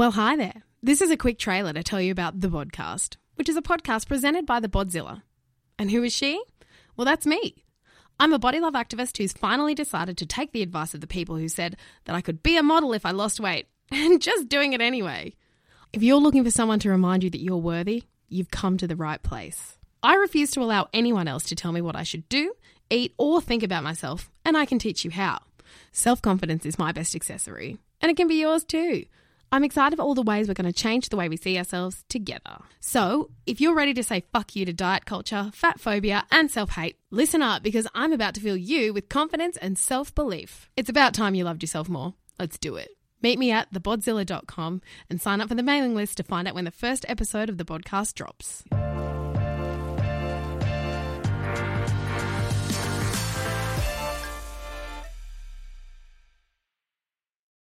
Well, hi there. This is a quick trailer to tell you about The Bodcast, which is a podcast presented by the Bodzilla. And who is she? Well, that's me. I'm a body love activist who's finally decided to take the advice of the people who said that I could be a model if I lost weight, and just doing it anyway. If you're looking for someone to remind you that you're worthy, you've come to the right place. I refuse to allow anyone else to tell me what I should do, eat, or think about myself, and I can teach you how. Self confidence is my best accessory, and it can be yours too. I'm excited for all the ways we're going to change the way we see ourselves together. So, if you're ready to say fuck you to diet culture, fat phobia, and self hate, listen up because I'm about to fill you with confidence and self belief. It's about time you loved yourself more. Let's do it. Meet me at thebodzilla.com and sign up for the mailing list to find out when the first episode of the podcast drops.